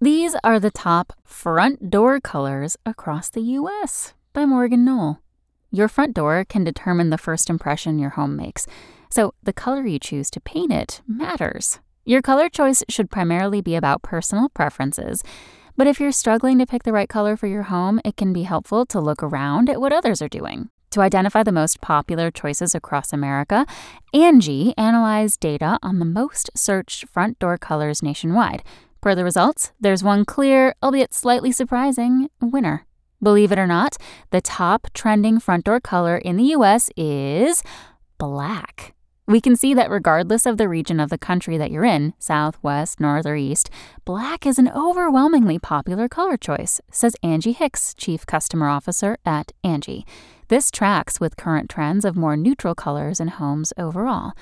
These are the top front door colors across the US by Morgan Knoll. Your front door can determine the first impression your home makes, so the color you choose to paint it matters. Your color choice should primarily be about personal preferences, but if you're struggling to pick the right color for your home, it can be helpful to look around at what others are doing. To identify the most popular choices across America, Angi analyzed data on the most searched front door colors nationwide Per the results, there's one clear, albeit slightly surprising, winner. Believe it or not, the top trending front door color in the US is black. We can see that regardless of the region of the country that you're in, south, west, north, or east, black is an overwhelmingly popular color choice, says Angie Hicks, Chief Customer Officer at Angi. This tracks with current trends of more neutral colors in homes overall.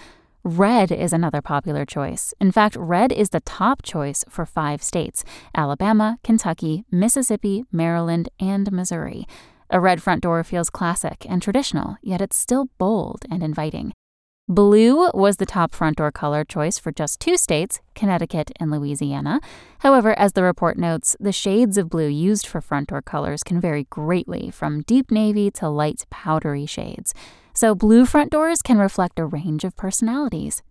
Red is another popular choice. In fact, red is the top choice for five states Alabama, Kentucky, Mississippi, Maryland, and Missouri. A red front door feels classic and traditional, yet it's still bold and inviting. Blue was the top front door color choice for just two states, Connecticut and Louisiana. However, as the report notes, the shades of blue used for front door colors can vary greatly from deep navy to light powdery shades. So, blue front doors can reflect a range of personalities.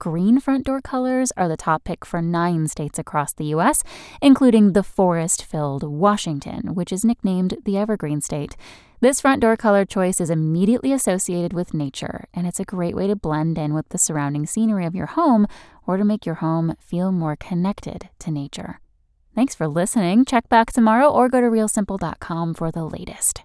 Green front door colors are the top pick for nine states across the U.S., including the forest filled Washington, which is nicknamed the Evergreen State. This front door color choice is immediately associated with nature, and it's a great way to blend in with the surrounding scenery of your home or to make your home feel more connected to nature. Thanks for listening. Check back tomorrow or go to realsimple.com for the latest.